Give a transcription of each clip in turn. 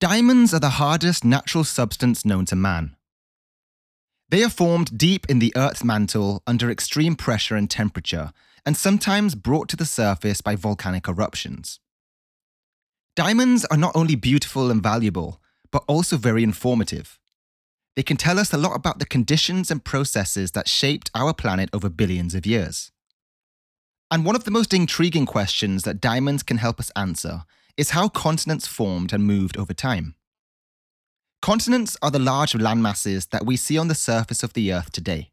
Diamonds are the hardest natural substance known to man. They are formed deep in the Earth's mantle under extreme pressure and temperature, and sometimes brought to the surface by volcanic eruptions. Diamonds are not only beautiful and valuable, but also very informative. They can tell us a lot about the conditions and processes that shaped our planet over billions of years. And one of the most intriguing questions that diamonds can help us answer is how continents formed and moved over time. Continents are the large landmasses that we see on the surface of the Earth today.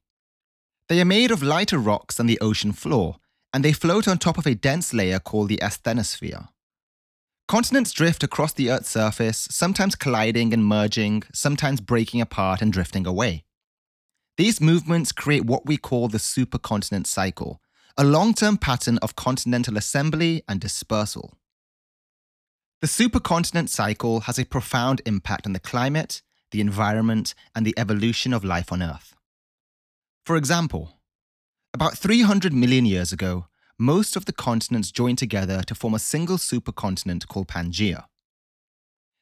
They are made of lighter rocks than the ocean floor, and they float on top of a dense layer called the asthenosphere. Continents drift across the Earth's surface, sometimes colliding and merging, sometimes breaking apart and drifting away. These movements create what we call the supercontinent cycle, a long term pattern of continental assembly and dispersal. The supercontinent cycle has a profound impact on the climate, the environment, and the evolution of life on Earth. For example, about 300 million years ago, most of the continents joined together to form a single supercontinent called Pangaea.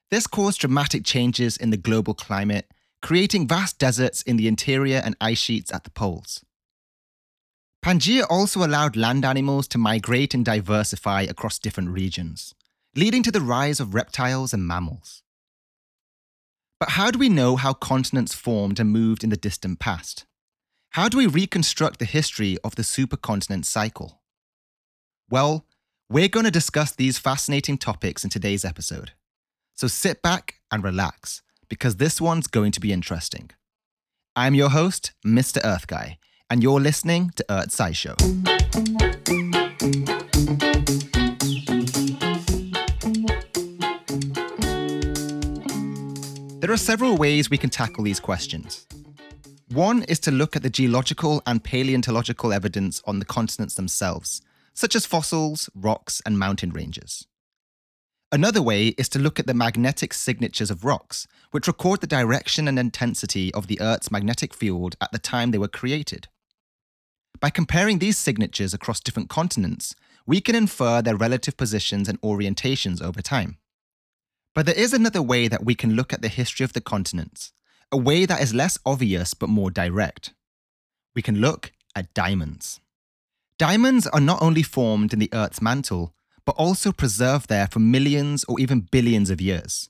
This caused dramatic changes in the global climate, creating vast deserts in the interior and ice sheets at the poles. Pangaea also allowed land animals to migrate and diversify across different regions leading to the rise of reptiles and mammals. But how do we know how continents formed and moved in the distant past? How do we reconstruct the history of the supercontinent cycle? Well, we're going to discuss these fascinating topics in today's episode. So sit back and relax, because this one's going to be interesting. I'm your host, Mr. Earth Guy, and you're listening to Earth SciShow. There are several ways we can tackle these questions. One is to look at the geological and paleontological evidence on the continents themselves, such as fossils, rocks, and mountain ranges. Another way is to look at the magnetic signatures of rocks, which record the direction and intensity of the Earth's magnetic field at the time they were created. By comparing these signatures across different continents, we can infer their relative positions and orientations over time. But there is another way that we can look at the history of the continents, a way that is less obvious but more direct. We can look at diamonds. Diamonds are not only formed in the Earth's mantle, but also preserved there for millions or even billions of years.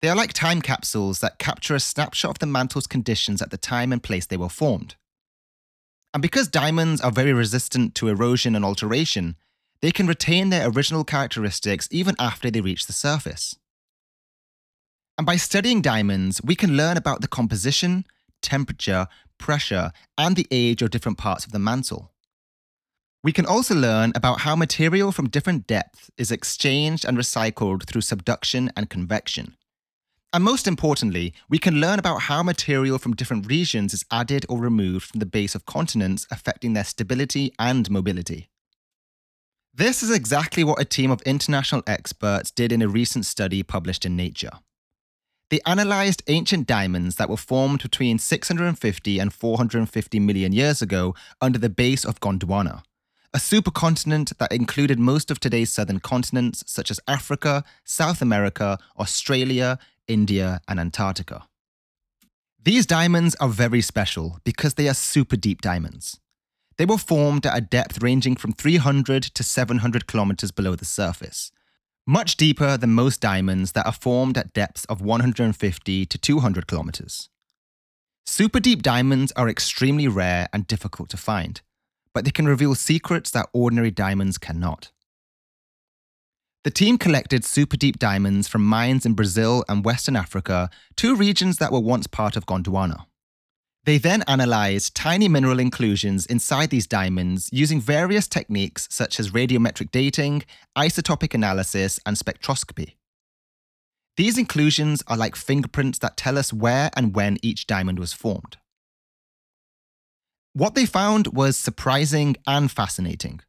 They are like time capsules that capture a snapshot of the mantle's conditions at the time and place they were formed. And because diamonds are very resistant to erosion and alteration, they can retain their original characteristics even after they reach the surface. And by studying diamonds, we can learn about the composition, temperature, pressure, and the age of different parts of the mantle. We can also learn about how material from different depths is exchanged and recycled through subduction and convection. And most importantly, we can learn about how material from different regions is added or removed from the base of continents, affecting their stability and mobility. This is exactly what a team of international experts did in a recent study published in Nature. They analysed ancient diamonds that were formed between 650 and 450 million years ago under the base of Gondwana, a supercontinent that included most of today's southern continents such as Africa, South America, Australia, India, and Antarctica. These diamonds are very special because they are super deep diamonds. They were formed at a depth ranging from 300 to 700 kilometers below the surface, much deeper than most diamonds that are formed at depths of 150 to 200 kilometers. Super deep diamonds are extremely rare and difficult to find, but they can reveal secrets that ordinary diamonds cannot. The team collected super deep diamonds from mines in Brazil and Western Africa, two regions that were once part of Gondwana. They then analyzed tiny mineral inclusions inside these diamonds using various techniques such as radiometric dating, isotopic analysis, and spectroscopy. These inclusions are like fingerprints that tell us where and when each diamond was formed. What they found was surprising and fascinating.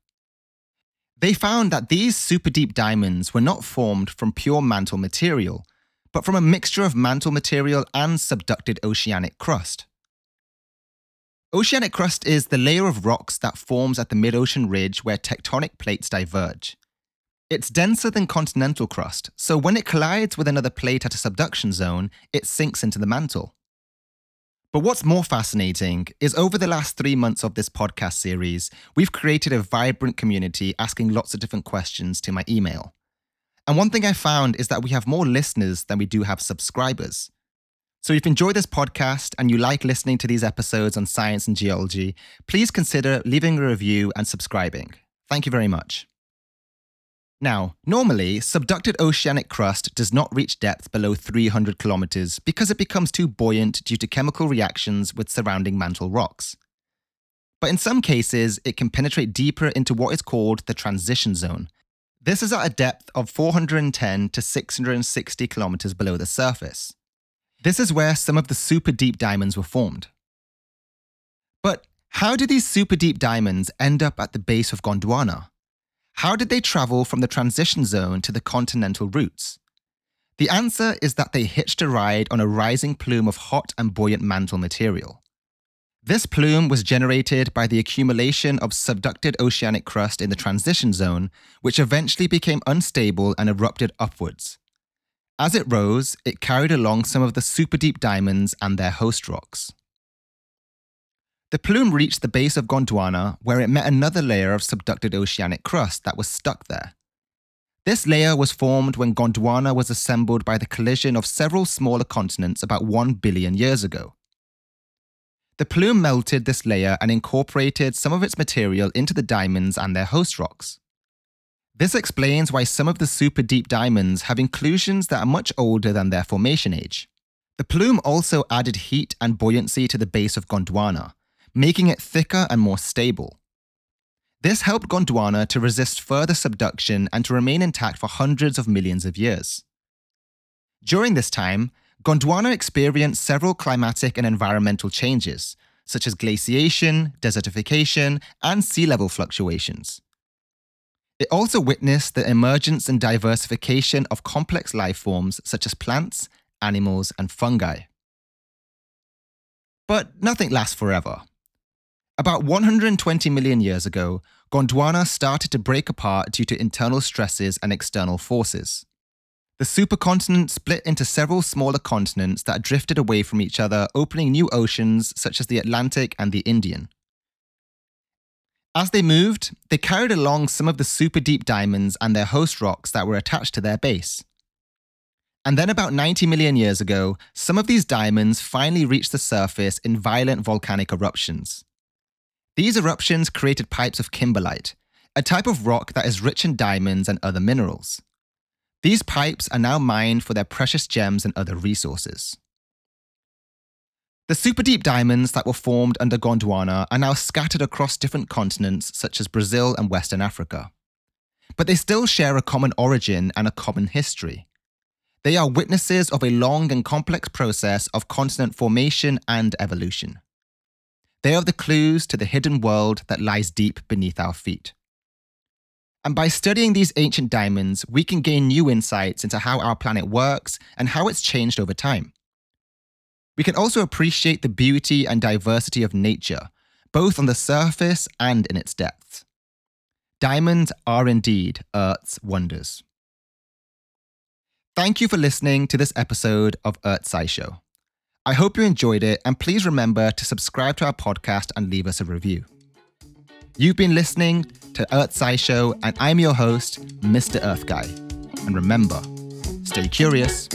They found that these super deep diamonds were not formed from pure mantle material, but from a mixture of mantle material and subducted oceanic crust. Oceanic crust is the layer of rocks that forms at the mid ocean ridge where tectonic plates diverge. It's denser than continental crust, so when it collides with another plate at a subduction zone, it sinks into the mantle. But what's more fascinating is over the last three months of this podcast series, we've created a vibrant community asking lots of different questions to my email. And one thing I found is that we have more listeners than we do have subscribers. So if you enjoy this podcast and you like listening to these episodes on science and geology, please consider leaving a review and subscribing. Thank you very much. Now, normally, subducted oceanic crust does not reach depth below 300 kilometers because it becomes too buoyant due to chemical reactions with surrounding mantle rocks. But in some cases, it can penetrate deeper into what is called the transition zone. This is at a depth of 410 to 660 kilometers below the surface. This is where some of the super deep diamonds were formed. But how do these super deep diamonds end up at the base of Gondwana? How did they travel from the transition zone to the continental roots? The answer is that they hitched a ride on a rising plume of hot and buoyant mantle material. This plume was generated by the accumulation of subducted oceanic crust in the transition zone, which eventually became unstable and erupted upwards. As it rose, it carried along some of the superdeep diamonds and their host rocks. The plume reached the base of Gondwana, where it met another layer of subducted oceanic crust that was stuck there. This layer was formed when Gondwana was assembled by the collision of several smaller continents about 1 billion years ago. The plume melted this layer and incorporated some of its material into the diamonds and their host rocks. This explains why some of the super deep diamonds have inclusions that are much older than their formation age. The plume also added heat and buoyancy to the base of Gondwana, making it thicker and more stable. This helped Gondwana to resist further subduction and to remain intact for hundreds of millions of years. During this time, Gondwana experienced several climatic and environmental changes, such as glaciation, desertification, and sea level fluctuations. It also witnessed the emergence and diversification of complex life forms such as plants, animals, and fungi. But nothing lasts forever. About 120 million years ago, Gondwana started to break apart due to internal stresses and external forces. The supercontinent split into several smaller continents that drifted away from each other, opening new oceans such as the Atlantic and the Indian. As they moved, they carried along some of the super deep diamonds and their host rocks that were attached to their base. And then, about 90 million years ago, some of these diamonds finally reached the surface in violent volcanic eruptions. These eruptions created pipes of kimberlite, a type of rock that is rich in diamonds and other minerals. These pipes are now mined for their precious gems and other resources. The super deep diamonds that were formed under Gondwana are now scattered across different continents such as Brazil and Western Africa. But they still share a common origin and a common history. They are witnesses of a long and complex process of continent formation and evolution. They are the clues to the hidden world that lies deep beneath our feet. And by studying these ancient diamonds, we can gain new insights into how our planet works and how it's changed over time. We can also appreciate the beauty and diversity of nature, both on the surface and in its depths. Diamonds are indeed Earth's wonders. Thank you for listening to this episode of Earth SciShow. I hope you enjoyed it, and please remember to subscribe to our podcast and leave us a review. You've been listening to Earth SciShow, and I'm your host, Mr. Earth Guy. And remember, stay curious.